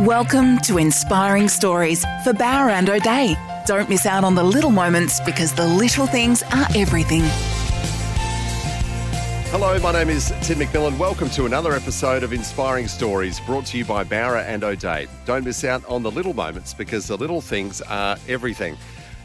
Welcome to Inspiring Stories for Bowra and O'Dea. Don't miss out on the little moments because the little things are everything. Hello, my name is Tim McMillan. Welcome to another episode of Inspiring Stories brought to you by Bowra and O'Dea. Don't miss out on the little moments because the little things are everything.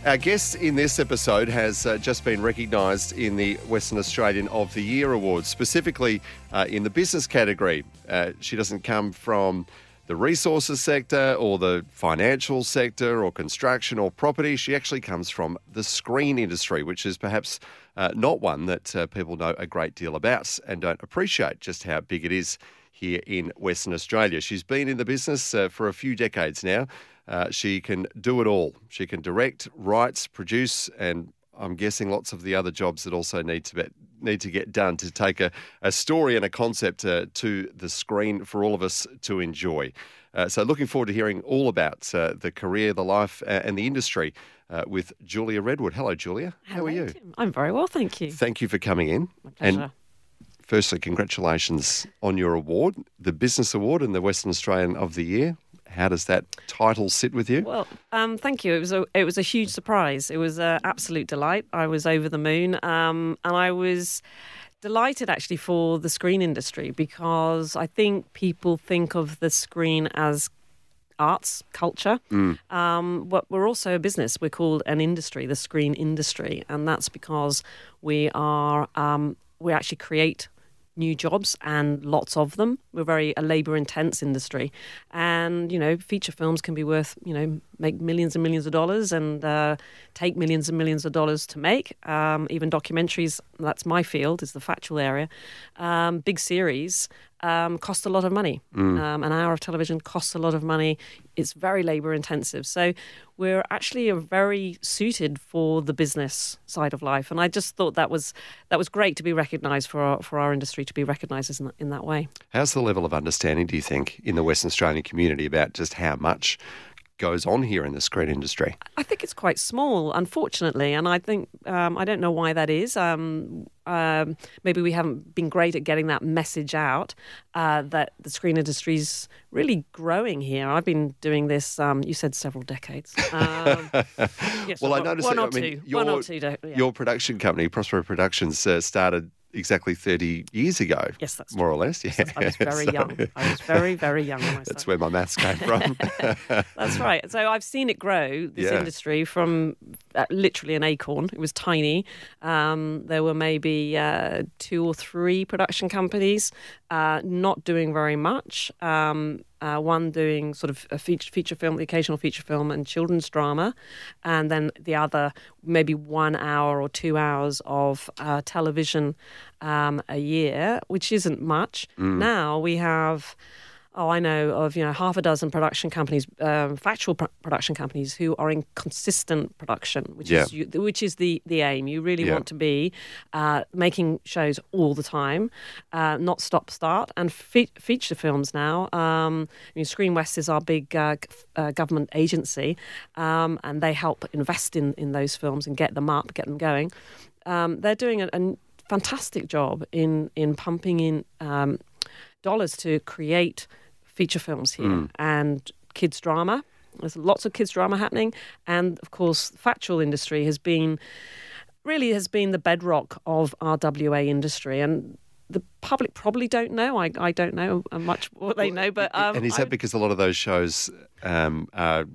Our guest in this episode has uh, just been recognised in the Western Australian of the Year Awards, specifically uh, in the business category. Uh, she doesn't come from the resources sector or the financial sector or construction or property. She actually comes from the screen industry, which is perhaps uh, not one that uh, people know a great deal about and don't appreciate just how big it is here in Western Australia. She's been in the business uh, for a few decades now. Uh, she can do it all. She can direct, write, produce, and I'm guessing lots of the other jobs that also need to be, need to get done to take a, a story and a concept uh, to the screen for all of us to enjoy. Uh, so, looking forward to hearing all about uh, the career, the life, and the industry uh, with Julia Redwood. Hello, Julia. How Hello, are you? Tim. I'm very well, thank you. Thank you for coming in. My pleasure. And firstly, congratulations on your award, the Business Award and the Western Australian of the Year. How does that title sit with you? Well, um, thank you. It was a it was a huge surprise. It was an absolute delight. I was over the moon, um, and I was delighted actually for the screen industry because I think people think of the screen as arts culture um, but we're also a business we're called an industry the screen industry and that's because we are um, we actually create new jobs and lots of them. We're very a labor intense industry, and you know feature films can be worth you know make millions and millions of dollars and uh, take millions and millions of dollars to make. Um, even documentaries, that's my field, is the factual area. Um, big series um, cost a lot of money. Um, an hour of television costs a lot of money. It's very labor intensive. So we're actually very suited for the business side of life. And I just thought that was that was great to be recognised for our, for our industry to be recognised in, that- in that way. How's the level of understanding, do you think, in the Western Australian community about just how much goes on here in the screen industry? I think it's quite small, unfortunately, and I think um, I don't know why that is. Um, um, maybe we haven't been great at getting that message out uh, that the screen industry is really growing here. I've been doing this. Um, you said several decades. Um, yes, well, I noticed one that, or I mean, two. your, one or two. yeah. your production company, Prospero Productions, uh, started exactly 30 years ago. Yes, that's More or less, yeah. I was very So, young. I was very, very young That's where my maths came from. That's right. So I've seen it grow, this Yeah. industry, from uh, literally an acorn. It was tiny. Um, there were maybe uh, two or three production companies uh, not doing very much. Um, uh, one doing sort of a feature, feature film, the occasional feature film and children's drama, and then the other maybe one hour or two hours of uh, television um, a year, which isn't much. Now we have oh, I know of you know half a dozen production companies, um, factual pr- production companies who are in consistent production, which is you, which is the the aim. You really Yeah. want to be uh, making shows all the time, uh, not stop start. And fe- feature films now. Um, I mean, Screen West is our big uh, g- uh, government agency, um, and they help invest in in those films and get them up, get them going. Um, they're doing a, a fantastic job in in pumping in um, dollars to create feature films here and kids drama. There's lots of kids drama happening, and of course, the factual industry has been really has been the bedrock of our WA industry and. The public probably don't know. I, I don't know much what they know, but um, and is I- that because a lot of those shows um, are,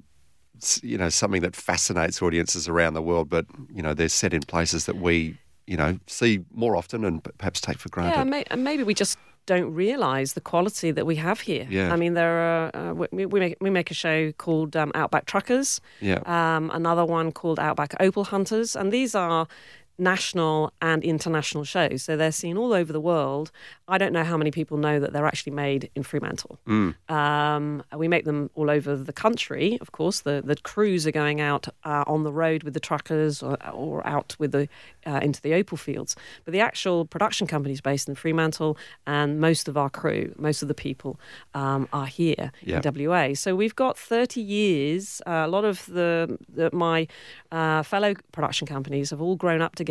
you know, something that fascinates audiences around the world, but, you know, they're set in places that we you know, see more often and perhaps take for granted. Yeah, may, and maybe we just don't realise the quality that we have here. Yeah. I mean, there are uh, we, we make we make a show called um, Outback Truckers. Yeah. Um, another one called Outback Opal Hunters, and these are national and international shows. So they're seen all over the world. I don't know how many people know that they're actually made in Fremantle. Um, we make them all over the country, of course. The the crews are going out uh, on the road with the truckers or, or out with the uh, into the opal fields. But the actual production company is based in Fremantle, and most of our crew, most of the people, um, are here Yeah. in WA. So we've got 30 years. Uh, a lot of the, the my uh, fellow production companies have all grown up together.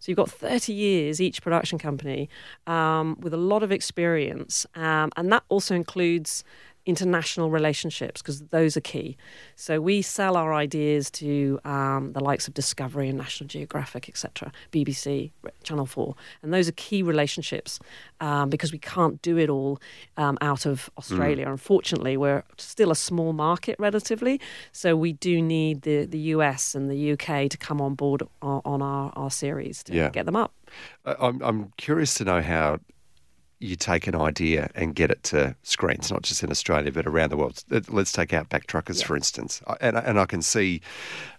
So you've got 30 years each production company um, with a lot of experience, um, and that also includes international relationships because those are key. So we sell our ideas to um, the likes of Discovery and National Geographic, etc., BBC, Channel Four, and those are key relationships um, because we can't do it all um, out of Australia. Unfortunately, we're still a small market relatively, so we do need the the US and the UK to come on board on, on our our series to Yeah. get them up. I'm, I'm curious to know how you take an idea and get it to screens, not just in Australia, but around the world. Let- Let's take Outback Truckers, for instance. And, and I can see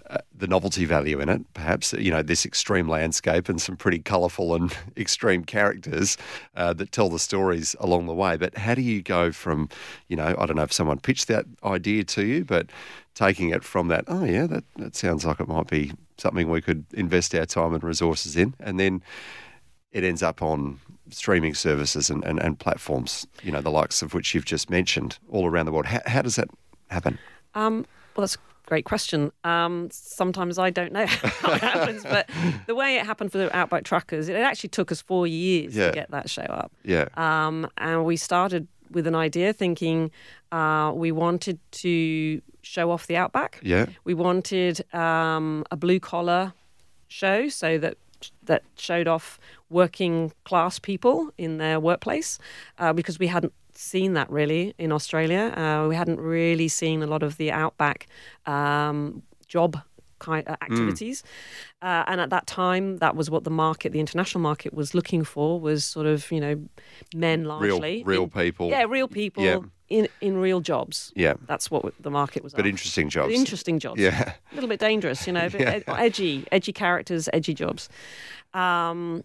uh, the novelty value in it, perhaps, you know, this extreme landscape and some pretty colourful and extreme characters uh, that tell the stories along the way. But how do you go from, you know, I don't know if someone pitched that idea to you, but taking it from that, oh, yeah, that, that sounds like it might be something we could invest our time and resources in. And then it ends up on streaming services and, and, and platforms, you know, the likes of which you've just mentioned all around the world. How, how does that happen? Um, well, that's a great question. Um, sometimes I don't know how it happens, but the way it happened for the Outback Truckers, it actually took us four years Yeah. to get that show up. Yeah. Um, and we started with an idea thinking uh, we wanted to show off the Outback. Yeah. We wanted um, a blue collar show so that that showed off working class people in their workplace uh, because we hadn't seen that really in Australia. Uh, we hadn't really seen a lot of the outback um, job kind uh, activities, uh, and at that time, that was what the market, the international market, was looking for was sort of you know men largely, real in- people. yeah, real people Yeah. in in real jobs. Yeah. That's what the market was. But after. interesting jobs. Interesting jobs. Yeah. A little bit dangerous, you know, but Yeah. edgy, edgy characters, edgy jobs. Um,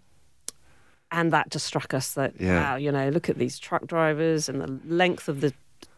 and that just struck us that, Yeah. wow, you know, look at these truck drivers and the length of the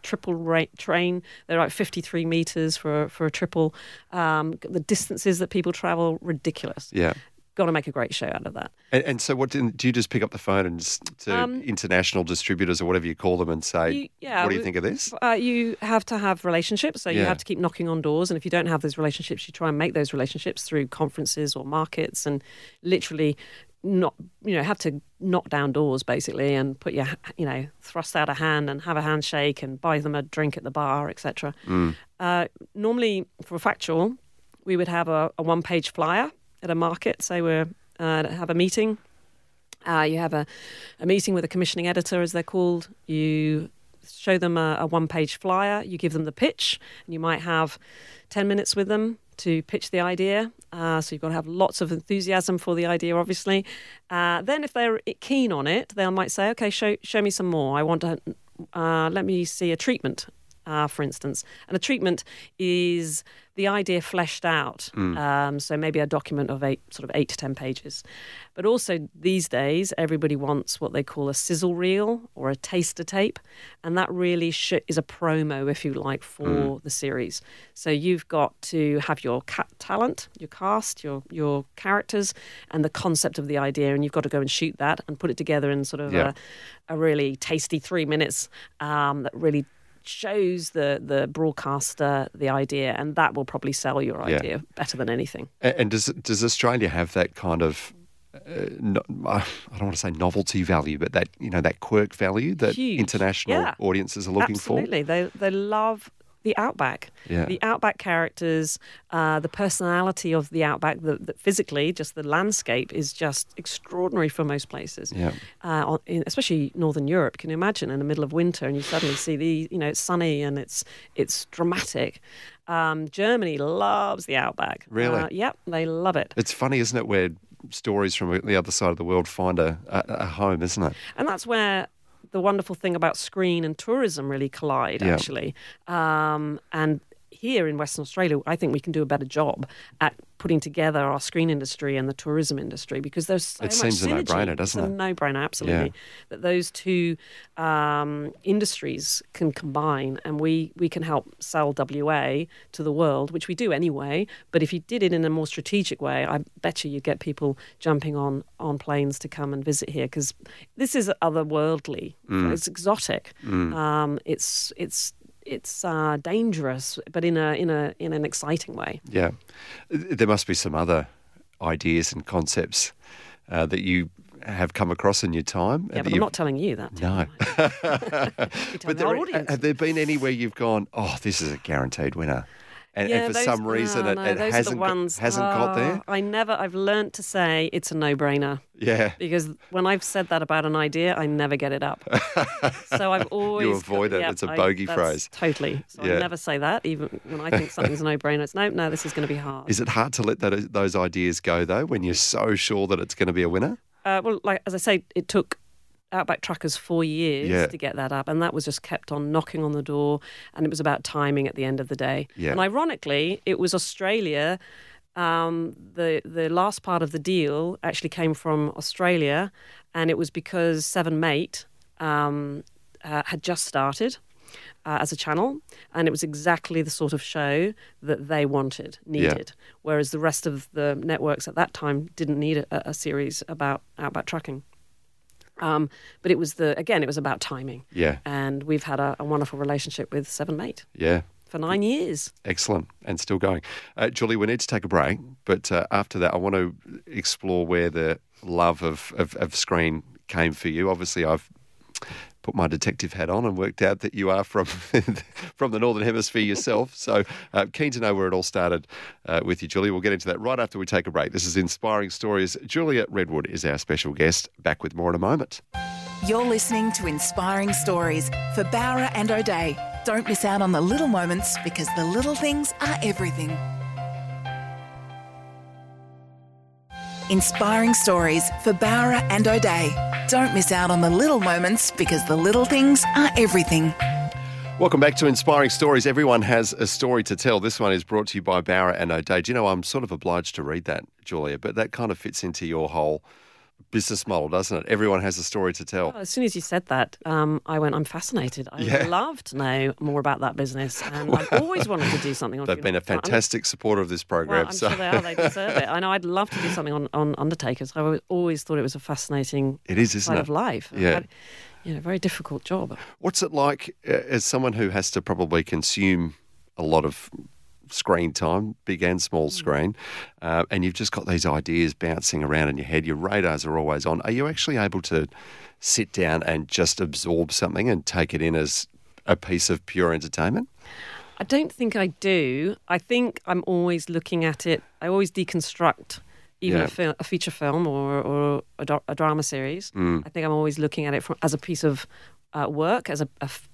triple road train. They're like 53 meters for, for a triple. Um, the distances that people travel, ridiculous. Yeah. Got to make a great show out of that. And, and so, what do, do you just pick up the phone and to Um, international distributors or whatever you call them and say, You- yeah, "What do you we- think of this?" Uh, you have to have relationships, so you have to keep knocking on doors. And if you don't have those relationships, you try and make those relationships through conferences or markets, and literally not, you know, have to knock down doors basically, and put your, you know, thrust out a hand and have a handshake and buy them a drink at the bar, etc. Uh, normally, for factual, we would have a, a one-page flyer at a market. Say we're uh, have a meeting. Uh, you have a, a meeting with a commissioning editor, as they're called. You show them a, a one page flyer, you give them the pitch, and you might have 10 minutes with them to pitch the idea. Uh, so you've got to have lots of enthusiasm for the idea, obviously. Uh, then, if they're keen on it, they might say, okay, show, show me some more. I want to, uh, let me see a treatment. Uh, for instance, and a treatment is the idea fleshed out. Um, so maybe a document of eight, sort of eight to ten pages. But also these days, everybody wants what they call a sizzle reel or a taster tape, and that really sh- is a promo, if you like, for the series. So you've got to have your ca- talent, your cast, your your characters, and the concept of the idea, and you've got to go and shoot that and put it together in sort of Yeah. a, a really tasty three minutes um, that really shows the the broadcaster the idea, and that will probably sell your Yeah. idea better than anything. A- And does does Australia have that kind of uh, no, I don't want to say novelty value, but that you know that quirk value that Huge. international Yeah. audiences are looking for? Absolutely, they they love the outback. Yeah. The outback characters, uh, the personality of the outback, the, the physically, just the landscape is just extraordinary for most places. Yeah. Uh, in, especially Northern Europe. Can you imagine in the middle of winter and you suddenly see the, you know, it's sunny and it's it's dramatic. Um, Germany loves the outback. Really? Uh, yep, they love it. It's funny, isn't it? Where stories from the other side of the world find a, a, a home, isn't it? And that's where the wonderful thing about screen and tourism really collide, Yeah. actually. Um, and here in Western Australia, I think we can do a better job at putting together our screen industry and the tourism industry because there's so It much seems a synergy. no-brainer, doesn't a it? no-brainer, absolutely. That those two um, industries can combine, and we we can help sell WA to the world, which we do anyway. But if you did it in a more strategic way, I bet you you'd get people jumping on on planes to come and visit here because this is otherworldly. Mm. It's exotic. Um, it's it's it's uh, dangerous, but in a in a in an exciting way. Yeah. There must be some other ideas and concepts uh, that you have come across in your time. Yeah, but I'm not telling you that. No. But there, have there been anywhere you've gone, oh, this is a guaranteed winner? And, and for those- some reason no, it, no, it hasn't, got, ones, hasn't got there? oh, I never. I've learnt to say it's a no-brainer Yeah. because when I've said that about an idea, I never get it up. so I've always you avoid it. yeah, It's a bogey that's phrase. Totally. So Yeah. I never say that, even when I think something's a no-brainer. It's no, no, this is going to be hard. Is it hard to let that, those ideas go, though, when you're so sure that it's going to be a winner? Uh, well, like as I say, it took Outback Truckers four years Yeah. to get that up, and that was just kept on knocking on the door, and it was about timing at the end of the day. Yeah. And ironically, it was Australia. Um, the the last part of the deal actually came from Australia, and it was because Seven Mate um, uh, had just started. Uh, as a channel, and it was exactly the sort of show that they wanted, needed. Whereas the rest of the networks at that time didn't need a, a series about outback trucking. Um, but it was the again, it was about timing, Yeah. and we've had a, a wonderful relationship with Seven Mate Yeah. for nine years. Excellent, and still going. Uh, Julie, we need to take a break, but uh, after that, I want to explore where the love of, of, of screen came for you. Obviously, I've put my detective hat on and worked out that you are from from the northern hemisphere yourself. So uh, keen to know where it all started uh, with you, Julie. We'll get into that right after we take a break. This is Inspiring Stories. Julia Redwood is our special guest. Back with more in a moment. You're listening to Inspiring Stories for Bowra and O'Dea. Don't miss out on the little moments because the little things are everything. Inspiring Stories for Bowra and O'Dea. Don't miss out on the little moments because the little things are everything. Welcome back to Inspiring Stories. Everyone has a story to tell. This one is brought to you by Bowra and O'Dea. Do you know, I'm sort of obliged to read that, Julia, but that kind of fits into your whole business model, doesn't it? Everyone has a story to tell. As soon as you said that, um, I went, I'm fascinated. I Yeah. would love to know more about that business, and I've always wanted to do something on. They've been a funeral- I'm- fantastic supporter of this program. Well. I'm so sure they are. They deserve it. I know. I'd love to do something on, on undertakers. I always- thought it was a fascinating it is, isn't side it? of life. Yeah. Had- you know, very difficult job. What's it like uh, as someone who has to probably consume a lot of screen time, big and small screen, uh, and you've just got these ideas bouncing around in your head? Your radars are always on. Are you actually able to sit down and just absorb something and take it in as a piece of pure entertainment? I don't think I do. I think I'm always looking at it. I always deconstruct even Yeah. a, fil- a feature film or, or a, dra- a drama series. Mm. I think I'm always looking at it from, as a piece of uh, work, as a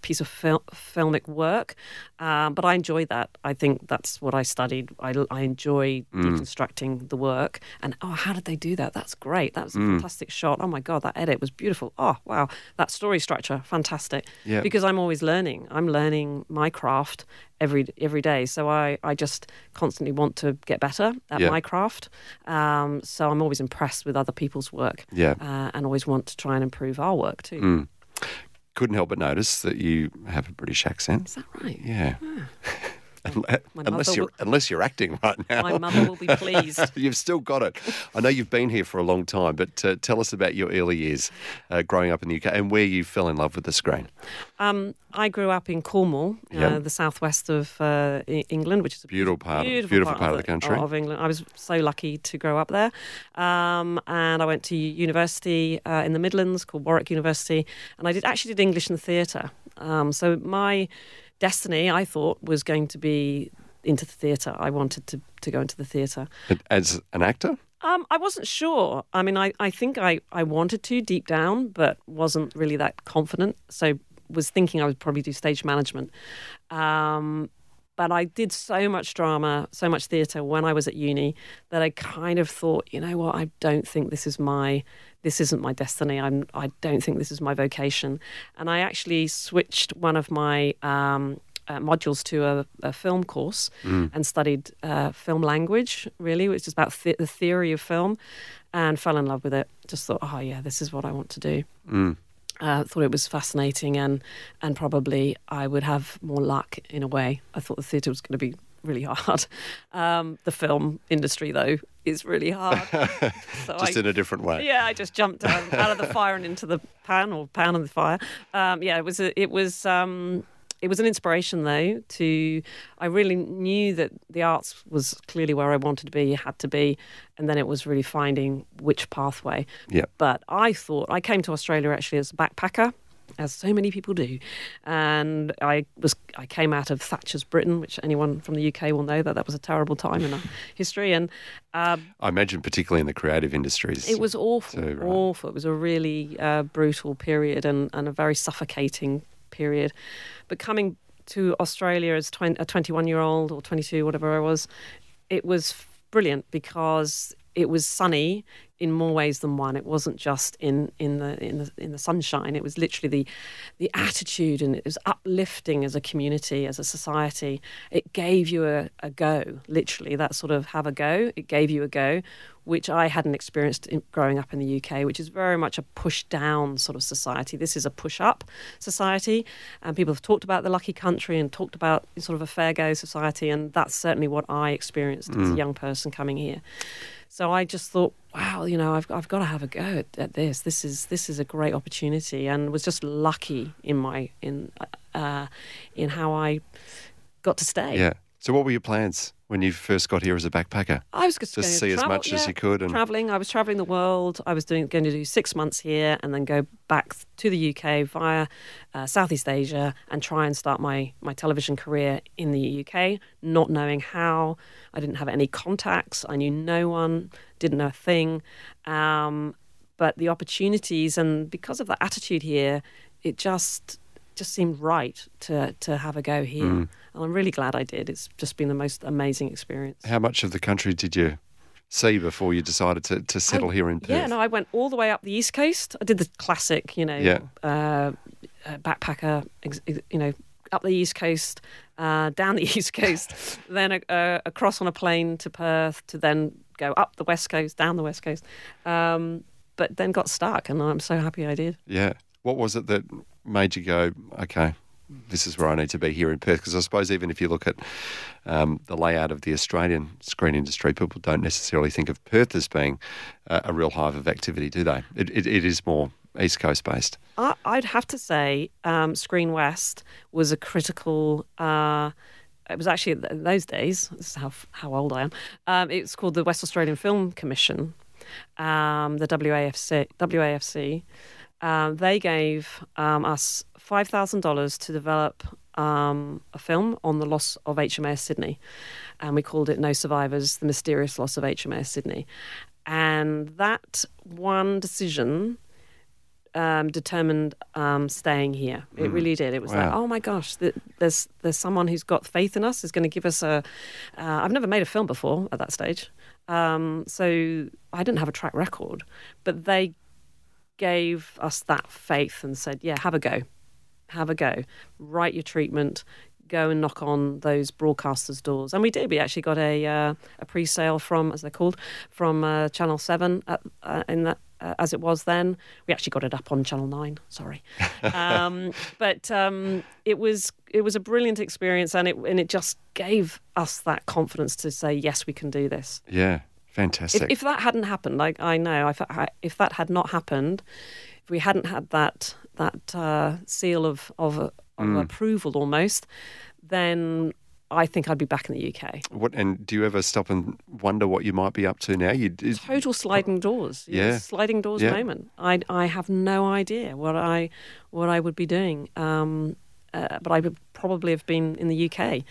piece of fil- filmic work. Um, but I enjoy that. I think that's what I studied. I, I enjoy Mm. deconstructing the work. And oh, how did they do that? That's great. That was a Mm. fantastic shot. Oh my God, that edit was beautiful. Oh, wow. That story structure, fantastic Yeah. because I'm always learning. I'm learning my craft every every day. So I, I just constantly want to get better at Yeah. my craft. Um, so I'm always impressed with other people's work Yeah. uh, and always want to try and improve our work too. Mm. Couldn't help but notice that you have a British accent. Is that right? Yeah. unless you're will- unless you're acting right now. My mother will be pleased. You've still got it. I know you've been here for a long time, but uh, tell us about your early years uh, growing up in the UK and where you fell in love with the screen. Um, I grew up in Cornwall, uh, the southwest of uh, England, which is a Beautiful part, beautiful, beautiful part of the country. Of England, I was so lucky to grow up there, um, and I went to university uh, in the Midlands called Warwick University, and I did actually did English and theatre. Um, so my destiny, I thought, was going to be into the theatre. I wanted to to go into the theatre. As an actor? Um, I wasn't sure. I mean, I, I think I, I wanted to deep down, but wasn't really that confident. So was thinking I would probably do stage management. Um, but I did so much drama, so much theatre when I was at uni that I kind of thought, you know what, I don't think this is my this isn't my destiny. I'm I don't think this is my vocation. And I actually switched one of my um, uh, modules to a, a, film course and studied uh, film language, really, which is about th- the theory of film, and fell in love with it. Just thought, oh, yeah, this is what I want to do. Uh, thought it was fascinating, and and probably I would have more luck in a way. I thought the theatre was going to be really hard. Um, the film industry, though, is really hard. So Just I- in a different way. yeah, I just jumped out, out of the fire and into the pan, or pan in the fire. Um, yeah, it was. A, it was. Um, it was an inspiration, though. To I really knew that the arts was clearly where I wanted to be, had to be, and then it was really finding which pathway. Yeah. But I thought I came to Australia actually as a backpacker. As so many people do, and I was I came out of Thatcher's Britain, which anyone from the UK will know that that was a terrible time in our history, and um, I imagine, particularly in the creative industries. it was awful, So, right. awful. It was a really uh, brutal period and, and a very suffocating period. But coming to Australia as 20, a 21 year old or 22, whatever I was, it was brilliant because it was sunny in more ways than one. It wasn't just in, in the in the in the sunshine. It was literally the the attitude and it was uplifting as a community, as a society. It gave you a, a go, literally that sort of have a go. It gave you a go, which I hadn't experienced in, growing up in the UK, which is very much a push down sort of society. This is a push up society, and people have talked about the lucky country and talked about sort of a fair go society, and that's certainly what I experienced as a mm. young person coming here. So I just thought, wow, you know, I've, I've got to have a go at, at this. This is this is a great opportunity, and was just lucky in my in uh, in how I got to stay. Yeah. So, what were your plans when you first got here as a backpacker? I was just, going see to as travel, much as you could and- traveling. I was traveling the world. I was doing going to do six months here and then go back to the UK via uh, Southeast Asia and try and start my my television career in the UK. Not knowing how, I didn't have any contacts. I knew no one. Didn't know a thing. Um, but the opportunities and because of the attitude here, it just just seemed right to to have a go here. Mm. And I'm really glad I did. It's just been the most amazing experience. How much of the country did you see before you decided to, to settle here in Perth? Yeah, no, I went all the way up the east coast. I did the classic, you know, Yeah. uh, uh, backpacker, you know, up the east coast, uh, down the east coast, then uh, across on a plane to Perth, to then go up the west coast, down the west coast, um, but then got stuck, and I'm so happy I did. Yeah. What was it that made you go, okay, this is where I need to be here in Perth? Because I suppose even if you look at um, the layout of the Australian screen industry, people don't necessarily think of Perth as being a real hive of activity, do they? It, it, it is more East Coast based. I, I'd have to say um, Screen West was a critical. Uh, it was actually in those days. This is how how old I am. Um, it was called the West Australian Film Commission, um, the WAFC. WAFC. Um, they gave um, us five thousand dollars to develop um, a film on the loss of HMAS Sydney, and we called it No Survivors: The Mysterious Loss of HMAS Sydney. And that one decision um, determined um, staying here. It really did. It was like, oh my gosh, th- there's there's someone who's got faith in us. Is going to give us a. Uh, I've never made a film before at that stage, um, so I didn't have a track record, but they gave us that faith and said, yeah, have a go, have a go, write your treatment. Go and knock on those broadcasters' doors, and we did. We actually got a uh, a pre-sale from, as they're called, from uh, Channel Seven at, uh, in that uh, as it was then. We actually got it up on Channel Nine. Sorry, um, but um, it was it was a brilliant experience, and it and it just gave us that confidence to say yes, we can do this. Yeah. If, Fantastic. if that hadn't happened, like I know, if, if that had not happened, if we hadn't had that that uh, seal of of, of approval almost, then I think I'd be back in the UK. what, and do you ever stop and wonder what you might be up to now? You, Total sliding doors. Yeah. sliding doors Yeah. moment. I I have no idea what I what I would be doing. Um, uh, but I would probably have been in the UK,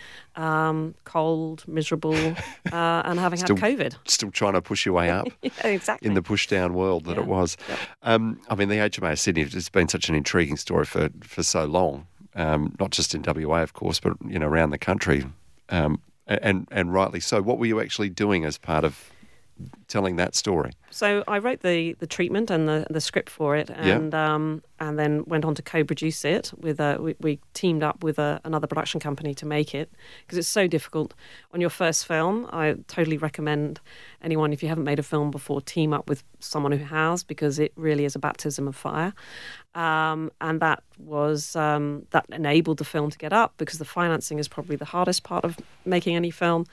um, cold, miserable, uh, and having Still- had COVID. still trying to push your way up? Yeah, exactly. in the push down world that Yeah. it was. Um, I mean, the HMA Sydney has been such an intriguing story for, for so long, um, not just in WA, of course, but you know around the country. um, and and rightly so. What were you actually doing as part of telling that story? So I wrote the the treatment and the, the script for it, Yeah. and um, and then went on to co-produce it with a. We, we teamed up with a, another production company to make it because it's so difficult on your first film. I totally recommend anyone if you haven't made a film before, team up with someone who has because it really is a baptism of fire. Um, and that was um, that enabled the film to get up because the financing is probably the hardest part of making any film.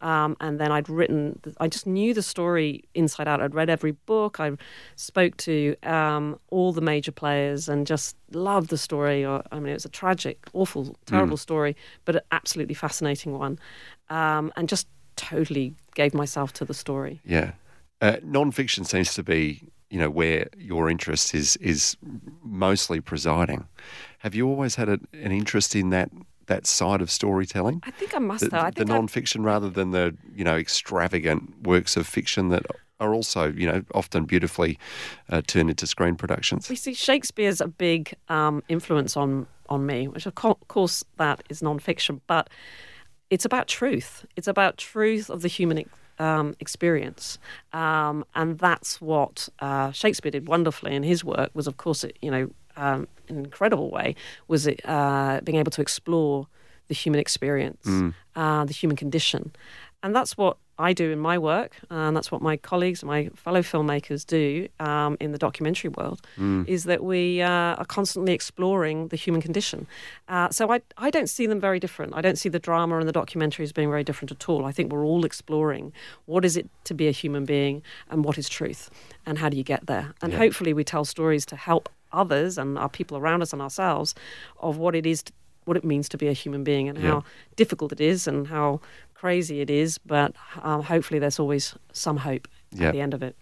Um, and then I'd written, I just knew the story inside out. I'd read every book. I spoke to um, all the major players and just loved the story. I mean, it was a tragic, awful, terrible story, but an absolutely fascinating one. Um, and just totally gave myself to the story. Yeah, uh, non-fiction seems to be you know where your interest is is mostly presiding. Have you always had a, an interest in that that side of storytelling? I think I must the, though. I the think I've- non-fiction rather than the you know extravagant works of fiction that are also you know often beautifully uh, turned into screen productions. We see Shakespeare's a big um, influence on on me, which of course that is non-fiction, but it's about truth. It's about truth of the human um, experience, um, and that's what uh, Shakespeare did wonderfully in his work. Was of course, it, you know, um, in an incredible way, was it uh, being able to explore the human experience, uh, the human condition, and that's what I do in my work, and that's what my colleagues, my fellow filmmakers do um, in the documentary world, is that we uh, are constantly exploring the human condition. Uh, so I, I don't see them very different. I don't see the drama and the documentary as being very different at all. I think we're all exploring what is it to be a human being and what is truth and how do you get there. And hopefully we tell stories to help others and our people around us and ourselves of what it is to, what it means to be a human being and how difficult it is and how crazy it is, but um, hopefully there's always some hope Yeah. at the end of it.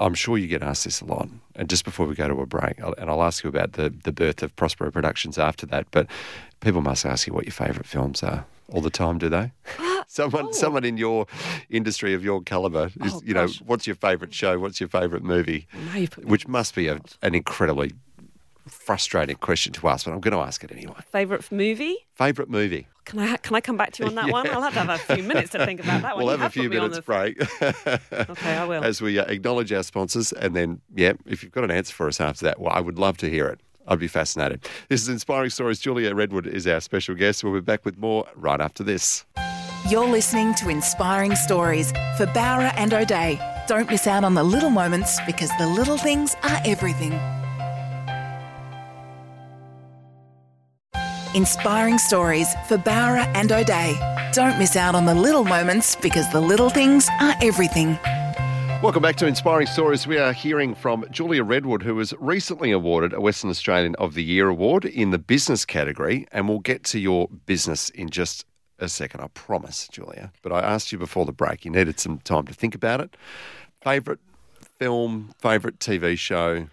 I'm sure you get asked this a lot. And just before we go to a break, I'll, and I'll ask you about the, the birth of Prospero Productions after that, but people must ask you what your favourite films are all the time, do they? someone, someone in your industry of your calibre is, Oh, you know, what's your favourite show? What's your favourite movie? You've put Which must be a, an incredibly frustrating question to ask, but I'm going to ask it anyway. Favorite movie? Favourite movie? Can I can I come back to you on that one? I'll have to have a few minutes to think about that one. We'll You have a few put me on minutes the- break. Okay, I will. As we uh, acknowledge our sponsors, and then, yeah, if you've got an answer for us after that, well, I would love to hear it. I'd be fascinated. This is Inspiring Stories. Julia Redwood is our special guest. We'll be back with more right after this. You're listening to Inspiring Stories for Bowra and O'Dea. Don't miss out on the little moments because the little things are everything. Inspiring Stories for Bowra and O'Dea. Don't miss out on the little moments because the little things are everything. Welcome back to Inspiring Stories. We are hearing from Julia Redwood, who was recently awarded a Western Australian of the Year award in the business category. And we'll get to your business in just a second, I promise, Julia. But I asked you before the break, you needed some time to think about it. Favourite film, favourite TV show?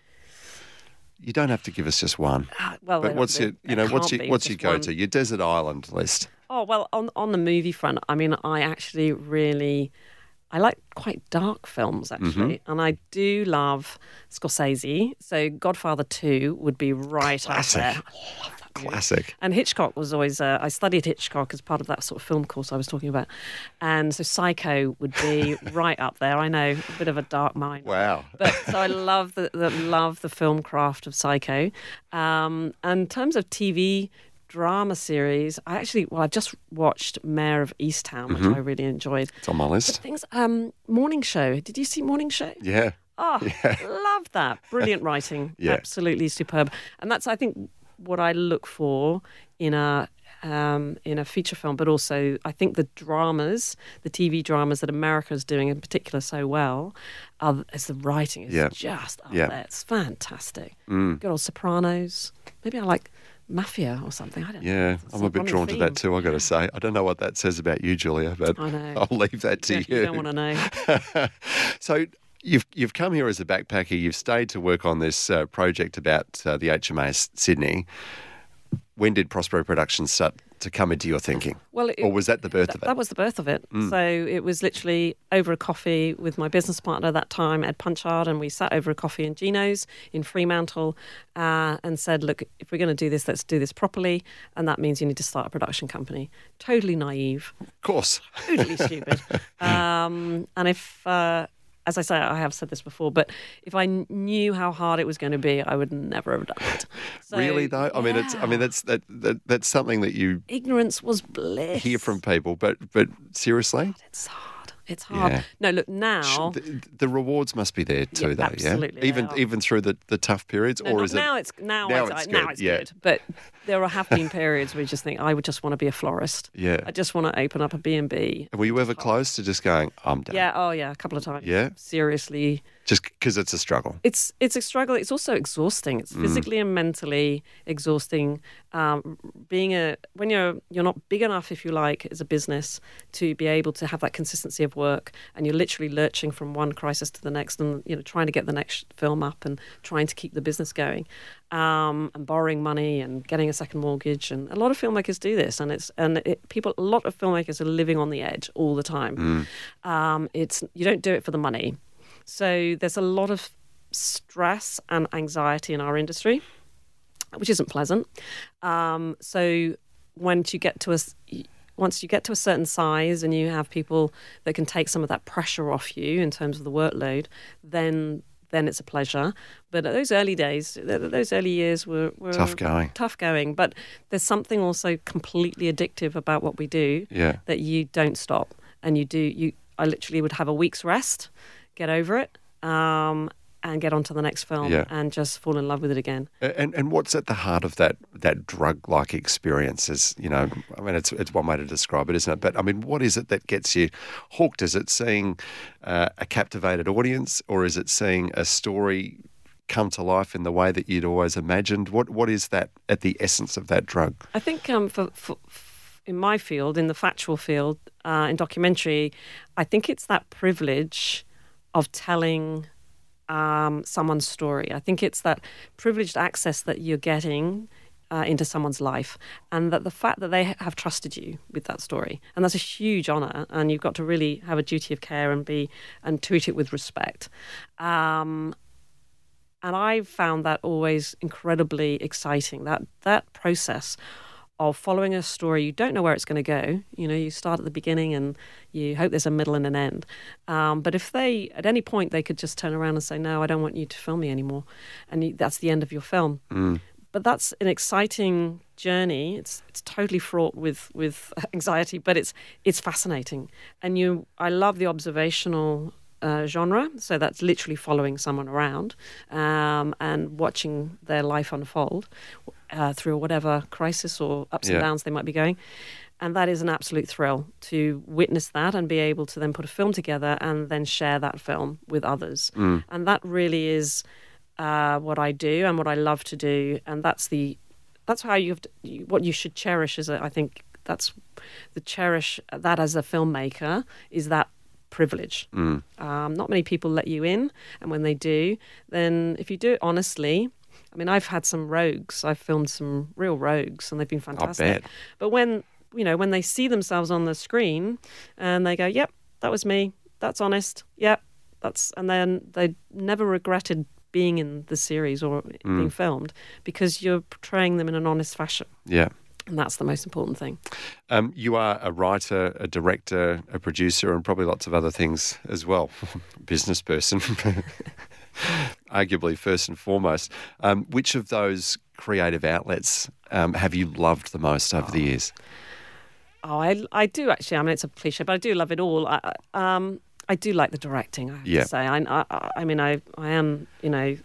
You don't have to give us just one. Ah, well, But what's your, you know, what's your, what's your one. go-to? Your desert island list. Oh well, on on the movie front, I mean, I actually really, I like quite dark films actually, Mm-hmm. and I do love Scorsese. So Godfather Two would be right Classic. up there. I love that movie. Classic. And Hitchcock was always, uh, I studied Hitchcock as part of that sort of film course I was talking about. And so Psycho would be right up there. I know, a bit of a dark mind. Wow. But so I love the, the love the film craft of Psycho. Um, and in terms of TV drama series, I actually, well, I've just watched Mare of Easttown, which I really enjoyed. It's on my list. Things, um, Morning Show. Did you see Morning Show? Yeah. Oh, yeah. love that. Brilliant writing. Yeah. Absolutely superb. And that's, I think, what I look for in a um, in a feature film, but also I think the dramas, the TV dramas that America is doing in particular so well, are, as the writing is Yeah. just up Yeah. Mm. there. It's fantastic. Good old Sopranos. Maybe I like Mafia or something. I don't. Yeah, It's I'm a bit drawn to that too. I've got to say, I don't know what that says about you, Julia, but I know. I'll leave that to Yeah, you. you don't want to know. so you've you've come here as a backpacker. You've stayed to work on this uh, project about uh, the HMAS Sydney. When did Prospero Productions start to come into your thinking? Well, it- or was that the birth Th- of it? That was the birth of it. So it was literally over a coffee with my business partner at that time, Ed Punchard, and we sat over a coffee in Gino's in Fremantle uh, and said, look, if we're going to do this, let's do this properly. And that means you need to start a production company. Totally naive, of course. totally stupid. Um, and if, uh, as I say, I have said this before, but if I knew how hard it was going to be, I would never have done it. So, really though? I mean, it's. I mean, that's that, that. That's something that you ignorance was bliss. hear from people, but but seriously, It's hard. It's hard. Yeah. No, look now. the, the rewards must be there too, Yeah, though. absolutely yeah, even even through the, the tough periods, No, or is it now it's now, now it's, it's now good, it's yeah. good. But there have been periods where you just think I would just want to be a florist. Yeah. I just want to open up a B and B. Were you ever close to just going, I'm done? Yeah. Oh yeah. A couple of times. Yeah? Seriously, Just because it's a struggle. it's it's a struggle. It's also exhausting. It's Mm. physically and mentally exhausting. Um, being a when you're you're not big enough, if you like, as a business to be able to have that consistency of work, and you're literally lurching from one crisis to the next, and you know trying to get the next film up and trying to keep the business going, um, and borrowing money and getting a second mortgage, and a lot of filmmakers do this, and it's and it, people a lot of filmmakers are living on the edge all the time. Um, it's you don't do it for the money. So there's a lot of stress and anxiety in our industry, which isn't pleasant. Um, so once you get to a once you get to a certain size and you have people that can take some of that pressure off you in terms of the workload, then then it's a pleasure. But at those early days, th- th- those early years were, were Tough going. Tough going. But there's something also completely addictive about what we do Yeah. that you don't stop and you do you i literally would have a week's rest get over it um, and get on to the next film Yeah. and just fall in love with it again And and what's at the heart of that that drug like experience? Is you know, I mean, it's it's one way to describe it, isn't it? But I mean, what is it that gets you hooked? Is it seeing uh, a captivated audience, or is it seeing a story come to life in the way that you'd always imagined? What what is that at the essence of that drug? i think um, for, for, in my field in the factual field uh, in documentary i think it's that privilege of telling um, someone's story. I think it's that privileged access that you're getting uh, into someone's life, and that the fact that they have trusted you with that story, and that's a huge honor. And you've got to really have a duty of care and be and treat it with respect. Um, and I found that always incredibly exciting. That that process of following a story, you don't know where it's going to go. You know, you start at the beginning and you hope there's a middle and an end. Um, but if they, at any point, they could just turn around and say, "No, I don't want you to film me anymore," and you, that's the end of your film. But that's an exciting journey. It's it's totally fraught with with anxiety, but it's it's fascinating. And you, I love the observational uh, genre. So that's literally following someone around um, and watching their life unfold uh, through whatever crisis or ups Yeah. and downs they might be going. And that is an absolute thrill to witness that and be able to then put a film together and then share that film with others. And that really is uh, what I do and what I love to do. And that's the that's how you have to, what you should cherish. Is a, I think that's the cherish that as a filmmaker is that privilege. Um, not many people let you in, and when they do, then if you do it honestly. I mean, I've had some rogues. I've filmed some real rogues, and they've been fantastic. bet. But when you know when they see themselves on the screen, and they go, "Yep, that was me. That's honest. Yep, that's," and then they never regretted being in the series or being filmed because you're portraying them in an honest fashion, Yeah. And that's the most important thing. Um, you are a writer, a director, a producer, and probably lots of other things as well. Business person, arguably first and foremost. Um, which of those creative outlets um, have you loved the most over the years? Oh, I, I do actually. I mean, it's a cliche, but I do love it all. I, I- um, I do like the directing. I have Yeah. to say. I, I, I mean, I, I am, you know,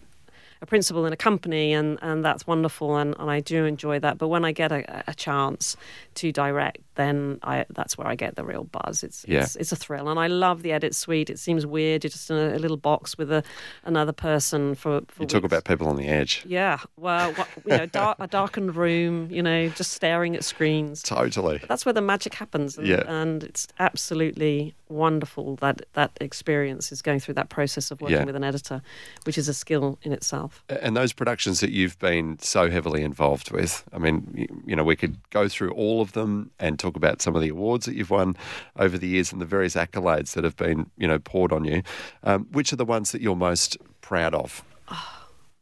a principal in a company, and, and that's wonderful, and, and I do enjoy that. But when I get a, a chance to direct, then I that's where I get the real buzz. It's Yeah. it's, it's a thrill, and I love the edit suite. It seems weird. You're just in a, a little box with a, another person for. for You talk weeks. about people on the edge. Yeah, well, what, you know, dark, a darkened room, you know, just staring at screens Totally. that's where the magic happens and, Yeah. and it's absolutely wonderful that that experience is going through that process of working Yeah. with an editor, which is a skill in itself. And those productions that you've been so heavily involved with, I mean, you, you know, we could go through all of them and talk about some of the awards that you've won over the years and the various accolades that have been, you know, poured on you. Um, which are the ones that you're most proud of?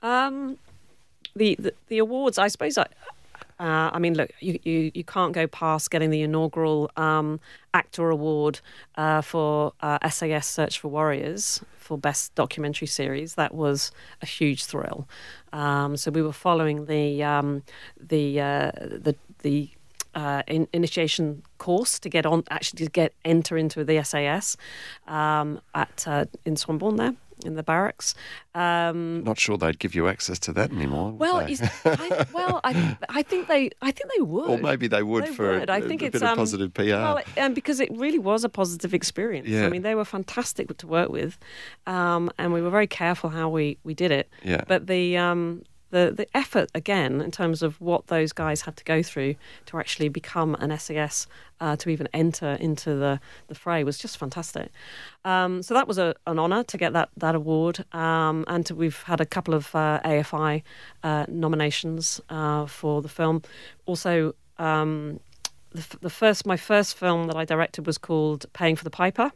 Um, the, the the awards, I suppose. I, uh, I mean, look, you, you, you can't go past getting the inaugural um, AACTA award uh, for uh, SAS Search for Warriors for best documentary series. That was a huge thrill. Um, so we were following the um, the uh, the the uh, in, initiation course to get on actually to get enter into the SAS um, at uh, in Swanbourne there in the barracks. Um, Not sure they'd give you access to that anymore. well, is, I, well, I, I think they, I think they would. or maybe they would They for would. A, I think a it's bit of um, positive PR. Well, um, because it really was a positive experience. Yeah. I mean, they were fantastic to work with, um, and we were very careful how we, we did it. Yeah. But the um, the the effort again in terms of what those guys had to go through to actually become an SAS uh, to even enter into the, the fray was just fantastic. Um, so that was a, an honour to get that that award, um, and to, we've had a couple of uh, AFI uh, nominations uh, for the film. Also. Um, the, the first, my first film that I directed was called "Paying for the Piper,"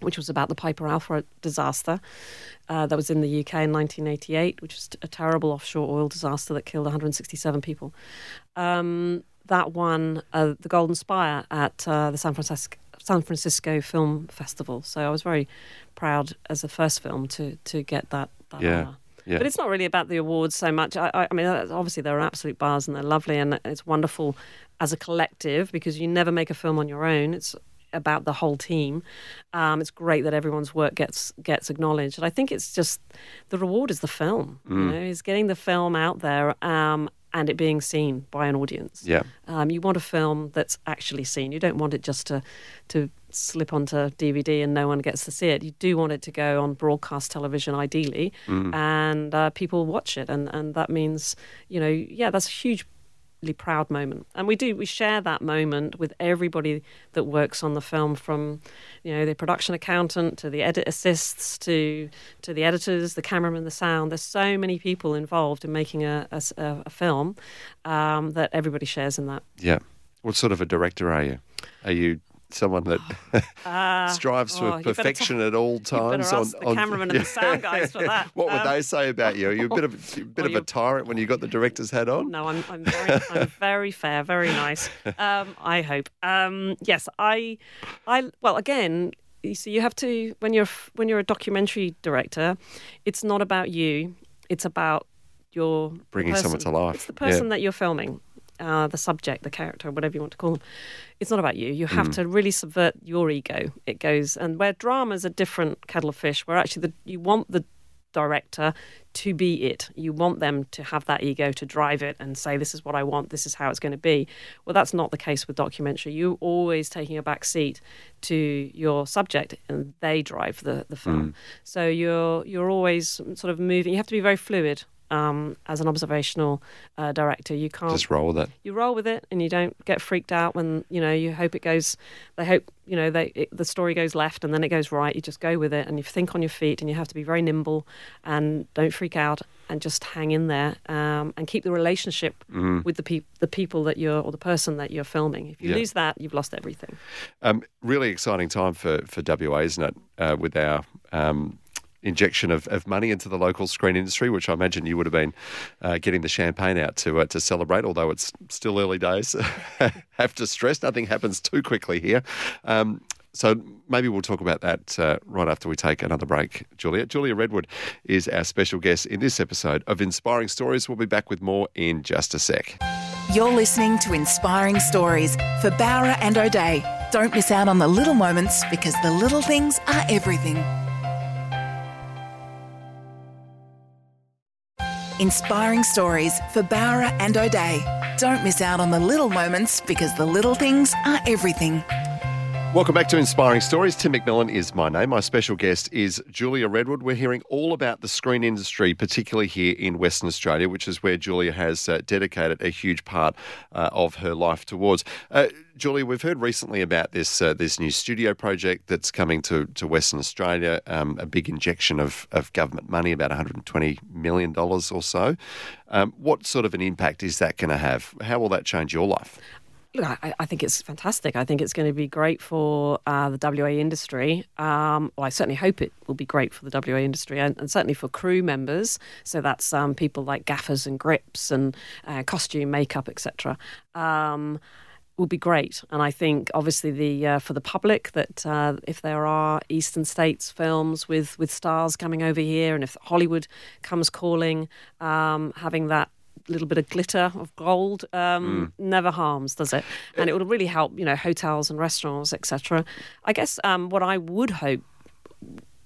which was about the Piper Alpha disaster uh, that was in the UK in 1988, which was a terrible offshore oil disaster that killed 167 people. Um, that won uh, the Golden Spire at uh, the San Francisco. San Francisco Film Festival, so I was very proud as the first film to to get that. that Yeah, yeah. But it's not really about the awards so much. I, I, I mean, obviously they're absolute bars and they're lovely and it's wonderful as a collective because you never make a film on your own. It's about the whole team. Um, it's great that everyone's work gets gets acknowledged. And I think it's just the reward is the film. You know, is getting the film out there um, and it being seen by an audience. Yeah. Um, you want a film that's actually seen. You don't want it just to to slip onto DVD and no one gets to see it. You do want it to go on broadcast television, ideally, and uh, people watch it. And and that means, you know, yeah, that's a huge proud moment and we do we share that moment with everybody that works on the film from you know the production accountant to the edit assists to to the editors the cameraman the sound there's so many people involved in making a film um, that everybody shares in that Yeah. What sort of a director are you? Are you someone that strives oh, for better perfection ta- at all times? ask the cameraman and the sound guys for that. what would Um, they say about you? Are you a bit of a bit of a tyrant when you got the director's hat on? No, I'm I'm very I'm very fair, very nice. Um, I hope. Um, yes, I I well again. You see, you have to when you're when you're a documentary director, it's not about you. It's about your Bringing someone to life. It's the person Yeah. that you're filming, uh, the subject, the character, whatever you want to call them. It's not about you. You have to really subvert your ego. It goes and where drama is a different kettle of fish. Where actually the, you want the director to be it. You want them to have that ego to drive it and say, "This is what I want. This is how it's going to be." Well, that's not the case with documentary. You're always taking a back seat to your subject, and they drive the the film. So you're you're always sort of moving. You have to be very fluid. Um, as an observational uh, director, you can't Just roll with it. you roll with it and you don't get freaked out when you know you hope it goes they hope you know they it, the story goes left and then it goes right you just go with it and you think on your feet and you have to be very nimble and don't freak out and just hang in there um, and keep the relationship with the peop the people that you're or the person that you're filming if you Yeah. lose that you've lost everything Um, really exciting time for, for WA, isn't it? Uh, with our um, injection of, of money into the local screen industry, which I imagine you would have been uh, getting the champagne out to uh, to celebrate, although it's still early days. have to stress, nothing happens too quickly here. Um, so maybe we'll talk about that uh, right after we take another break, Julia. Julia Redwood is our special guest in this episode of Inspiring Stories. We'll be back with more in just a sec. You're listening to Inspiring Stories for Bowra and O'Dea. Don't miss out on the little moments because the little things are everything. Inspiring Stories for Bowra and O'Dea. Don't miss out on the little moments because the little things are everything. Welcome back to Inspiring Stories. Tim McMillan is my name. My special guest is Julia Redwood. We're hearing all about the screen industry, particularly here in Western Australia, which is where Julia has uh, dedicated a huge part uh, of her life towards. Uh, Julia, we've heard recently about this uh, this new studio project that's coming to, to Western Australia, um, a big injection of, of government money, about $120 million or so. Um, what sort of an impact is that going to have? How will that change your life? Look, I, I, think it's fantastic. I think it's going to be great for uh, the WA industry. Um, well, I certainly hope it will be great for the WA industry and, and certainly for crew members. So that's um, people like gaffers and grips and uh, costume, makeup, etc. Um, will be great, and I think obviously the uh, for the public that uh, if there are Eastern States films with with stars coming over here, and if Hollywood comes calling, um, having that little bit of glitter of gold um, mm. never harms, does it? And it would really help, you know, hotels and restaurants, etc. I guess um, what I would hope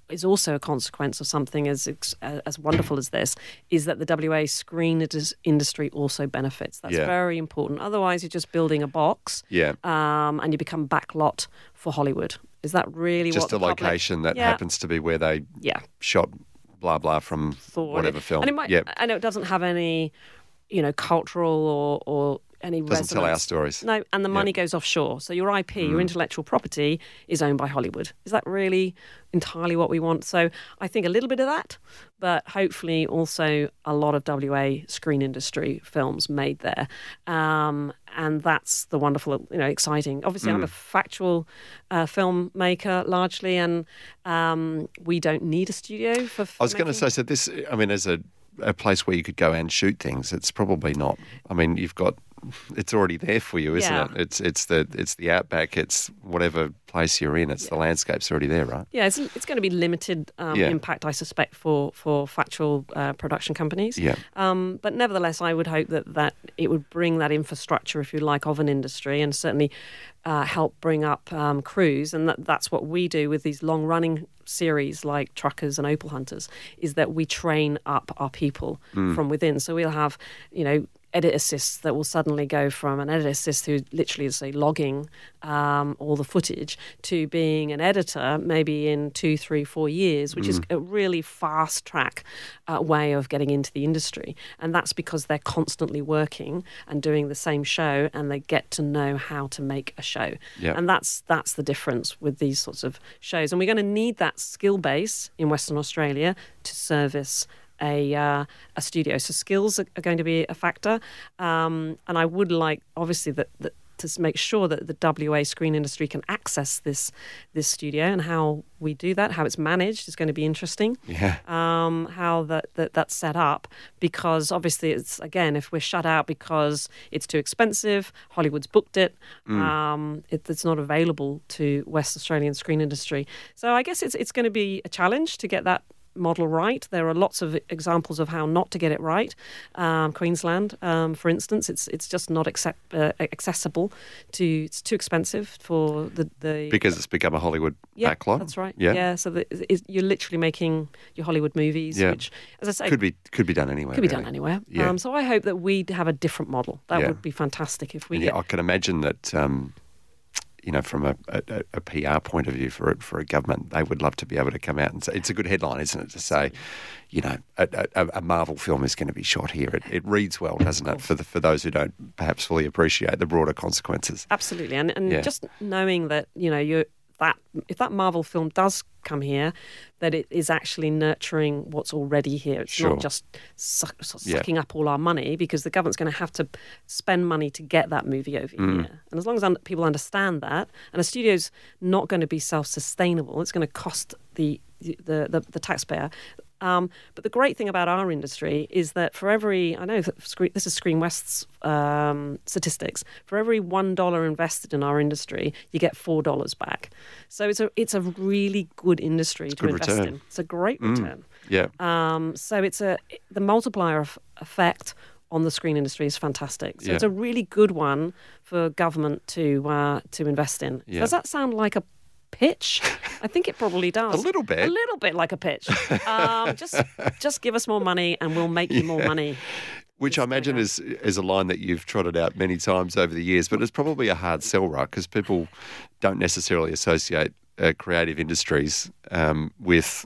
is also a consequence of something as as wonderful as this is that the WA screen industry also benefits. That's yeah. very important. Otherwise, you're just building a box, yeah, um, and you become backlot for Hollywood. Is that really just a location that yeah. happens to be where they yeah. shot blah blah from Thought whatever film? And it might, yep. I know it doesn't have any you know, cultural or, or any Doesn't resonance. tell our stories. No, and the money yep. goes offshore. So your IP, mm. your intellectual property, is owned by Hollywood. Is that really entirely what we want? So I think a little bit of that, but hopefully also a lot of WA screen industry films made there. Um, and that's the wonderful, you know, exciting. Obviously, mm. I'm a mm. factual uh, filmmaker largely, and um, we don't need a studio for. I was going to say, so this, I mean, as a a place where you could go and shoot things. It's probably not. I mean, you've got it's already there for you, isn't yeah. it? It's it's the it's the outback. It's whatever place you're in. It's yeah. the landscape's already there, right? Yeah, it's, it's going to be limited um, yeah. impact, I suspect, for for factual uh, production companies. Yeah. Um, but nevertheless, I would hope that that it would bring that infrastructure, if you like, of an industry, and certainly uh, help bring up um, crews. And that, that's what we do with these long running series like Truckers and Opal Hunters, is that we train up our people mm. from within. So we'll have, you know, edit assists that will suddenly go from an edit assist who literally is say logging um, all the footage to being an editor maybe in two, three, four years, which mm. is a really fast track uh, way of getting into the industry. And that's because they're constantly working and doing the same show and they get to know how to make a show. Yep. And that's that's the difference with these sorts of shows. And we're going to need that skill base in Western Australia to service a uh, a studio. So skills are, are, going to be a factor, um, and I would like obviously that, that to make sure that the WA screen industry can access this this studio and how we do that, how it's managed is going to be interesting. Yeah. Um, how that, that that's set up because obviously it's again if we're shut out because it's too expensive, Hollywood's booked it, mm. um, it it's not available to West Australian screen industry. So I guess it's it's going to be a challenge to get that model right. There are lots of examples of how not to get it right. Um, Queensland, um, for instance, it's it's just not accept, uh, accessible to. It's too expensive for the, the because it's become a Hollywood yeah, backlot. That's right. Yeah, yeah. So the, you're literally making your Hollywood movies, yeah. which, as I say, could be could be done anywhere. Could be really. done anywhere. Yeah. Um, so I hope that we have a different model. That yeah. would be fantastic if we. Yeah, I can imagine that. You know, from a, a, a, PR point of view for a, for a government, they would love to be able to come out and say it's a good headline, isn't it, to say, you know, a, a Marvel film is going to be shot here. It, it reads well, doesn't it, for the, for those who don't perhaps fully appreciate the broader consequences. Absolutely, and and yeah. just knowing that you know you that if that Marvel film does come here, that it is actually nurturing what's already here. It's sure. not just suck, sucking yeah. up all our money because the government's going to have to spend money to get that movie over mm. here. And as long as people understand that, and a studio's not going to be self-sustainable, it's going to cost the the, the, the taxpayer um, but the great thing about our industry is that for every, I know this is Screen West's um, statistics, for every one dollar invested in our industry, you get four dollars back. So it's a it's a really good industry it's to invest return. in. It's a great mm. return. Yeah. Um, so it's a the multiplier effect on the screen industry is fantastic. So yeah. it's a really good one for government to uh, to invest in. Yeah. Does that sound like a pitch? I think it probably does. a little bit. A little bit like a pitch. Um, just just give us more money and we'll make you yeah. more money. Which I imagine is is a line that you've trotted out many times over the years, but it's probably a hard sell, right? Because people don't necessarily associate uh, creative industries um, with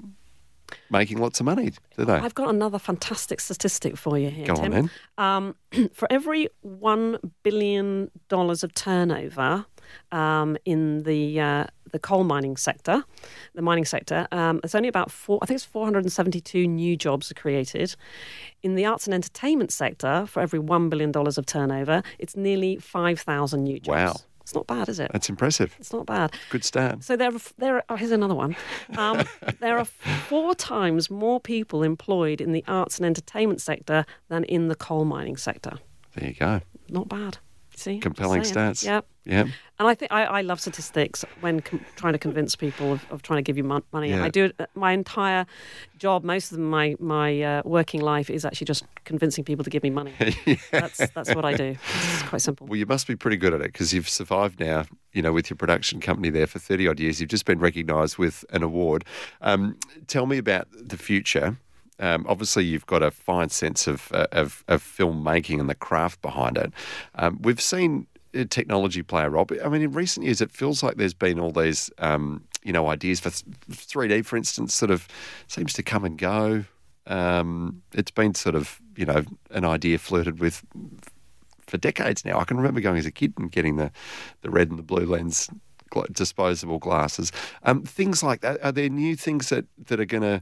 making lots of money, do they? I've got another fantastic statistic for you here. Go on Tim. then. Um, for every one billion dollars of turnover um, in the uh, the coal mining sector, the mining sector, um, it's only about four. I think it's 472 new jobs are created. In the arts and entertainment sector, for every one billion dollars of turnover, it's nearly 5,000 new jobs. Wow. It's not bad, is it? That's impressive. It's not bad. Good start. So there, are, there. Are, oh, here's another one. Um, there are four times more people employed in the arts and entertainment sector than in the coal mining sector. There you go. Not bad. See, Compelling stats. Yep. Yeah. And I think I, I love statistics when com- trying to convince people of, of trying to give you money. Yeah. I do it my entire job. Most of my my uh, working life is actually just convincing people to give me money. That's that's what I do. It's quite simple. Well, you must be pretty good at it because you've survived now, you know, with your production company there for 30 odd years. You've just been recognised with an award. Um, tell me about the future. Um, obviously, you've got a fine sense of, uh, of, of filmmaking and the craft behind it. Um, we've seen uh, technology play a role. I mean, in recent years, it feels like there's been all these, um, you know, ideas for 3D, for instance, sort of seems to come and go. Um, it's been sort of, you know, an idea flirted with for decades now. I can remember going as a kid and getting the, the red and the blue lens disposable glasses. Um, things like that. Are there new things that, that are going to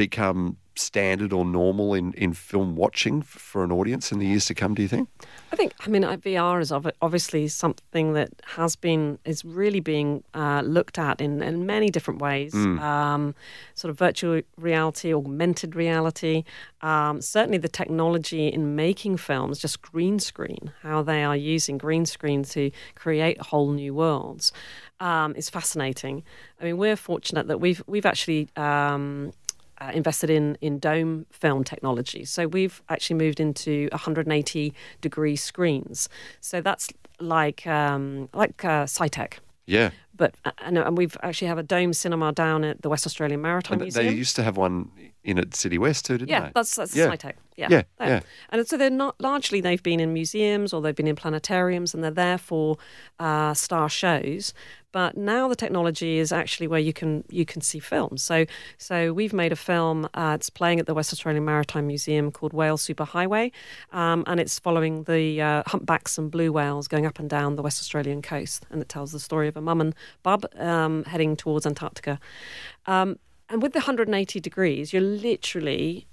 become standard or normal in, in film watching for an audience in the years to come, do you think? I think, I mean, VR is obviously something that has been, is really being uh, looked at in, in many different ways. Um, sort of virtual reality, augmented reality, um, certainly the technology in making films, just green screen, how they are using green screen to create whole new worlds. Um, is fascinating. I mean, we're fortunate that we've we've actually um, uh, invested in in dome film technology. So we've actually moved into 180 degree screens. So that's like um, like uh, SciTech. Yeah. But uh, and, and we've actually have a dome cinema down at the West Australian Maritime And Museum. they used to have one in at City West too, didn't yeah, they? that's that's Yeah. SciTech. Yeah, Yeah, yeah. And so they're not largely they've been in museums or they've been in planetariums and they're there for uh, star shows. But now the technology is actually where you can you can see films. So so we've made a film. Uh, it's playing at the West Australian Maritime Museum called Whale Superhighway, um, and it's following the uh, humpbacks and blue whales going up and down the West Australian coast, and it tells the story of a mum and bub um, heading towards Antarctica. Um, and with the 180 degrees, you're literally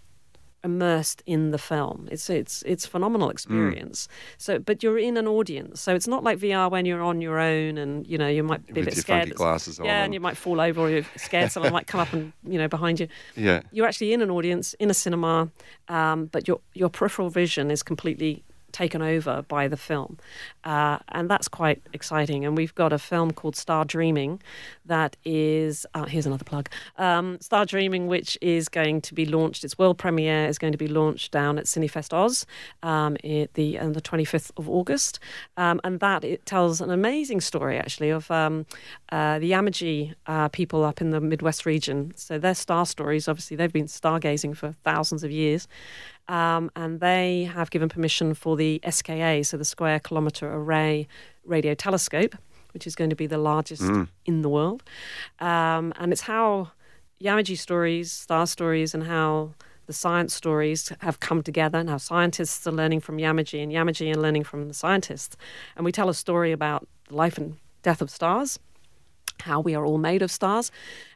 immersed in the film. It's it's it's a phenomenal experience. So, but you're in an audience, so it's not like VR when you're on your own and you know you might be a bit scared. glasses yeah, and and- you might fall over or you're scared someone might come up and you know behind you. Yeah. You're actually in an audience in a cinema, um, but your your peripheral vision is completely taken over by the film, uh, and that's quite exciting. And we've got a film called Star Dreaming, that is uh, here's another plug. Um, Star Dreaming, which is going to be launched. Its world premiere is going to be launched down at Cinefest Oz, um, at the on the 25th of August, um, and that it tells an amazing story actually of um, uh, the Yamaji uh, people up in the Midwest region. So their star stories, obviously, they've been stargazing for thousands of years. Um, and they have given permission for the SKA, so the Square Kilometre Array Radio Telescope, which is going to be the largest in the world. Um, and it's how Yamaji stories, star stories, and how the science stories have come together, and how scientists are learning from Yamaji, and Yamaji are learning from the scientists. And we tell a story about the life and death of stars how we are all made of stars,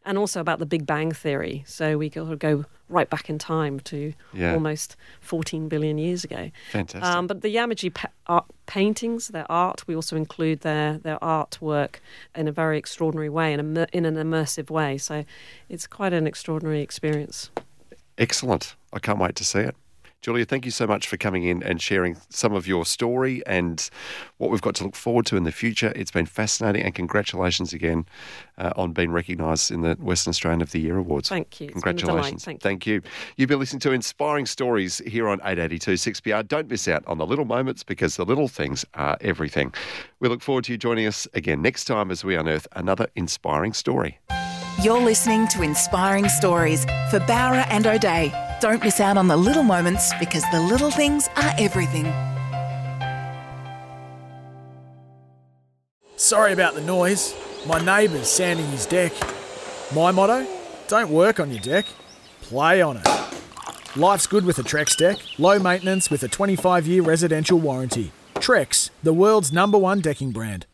and also about the Big Bang Theory. So we go, go right back in time to Yeah. almost 14 billion years ago. Fantastic. Um, but the Yamaji pa- art paintings, their art, we also include their their artwork in a very extraordinary way, in, a, in an immersive way. So it's quite an extraordinary experience. Excellent. I can't wait to see it. Julia, thank you so much for coming in and sharing some of your story and what we've got to look forward to in the future. It's been fascinating, and congratulations again uh, on being recognised in the Western Australian of the Year Awards. Thank you. It's been a delight. Congratulations. Thank you. you. You've been listening to Inspiring Stories here on 882 6PR. Don't miss out on the little moments because the little things are everything. We look forward to you joining us again next time as we unearth another inspiring story. You're listening to Inspiring Stories for Bowra and O'Dea. Don't miss out on the little moments because the little things are everything. Sorry about the noise. My neighbour's sanding his deck. My motto? Don't work on your deck, play on it. Life's good with a Trex deck, low maintenance with a 25 year residential warranty. Trex, the world's number one decking brand.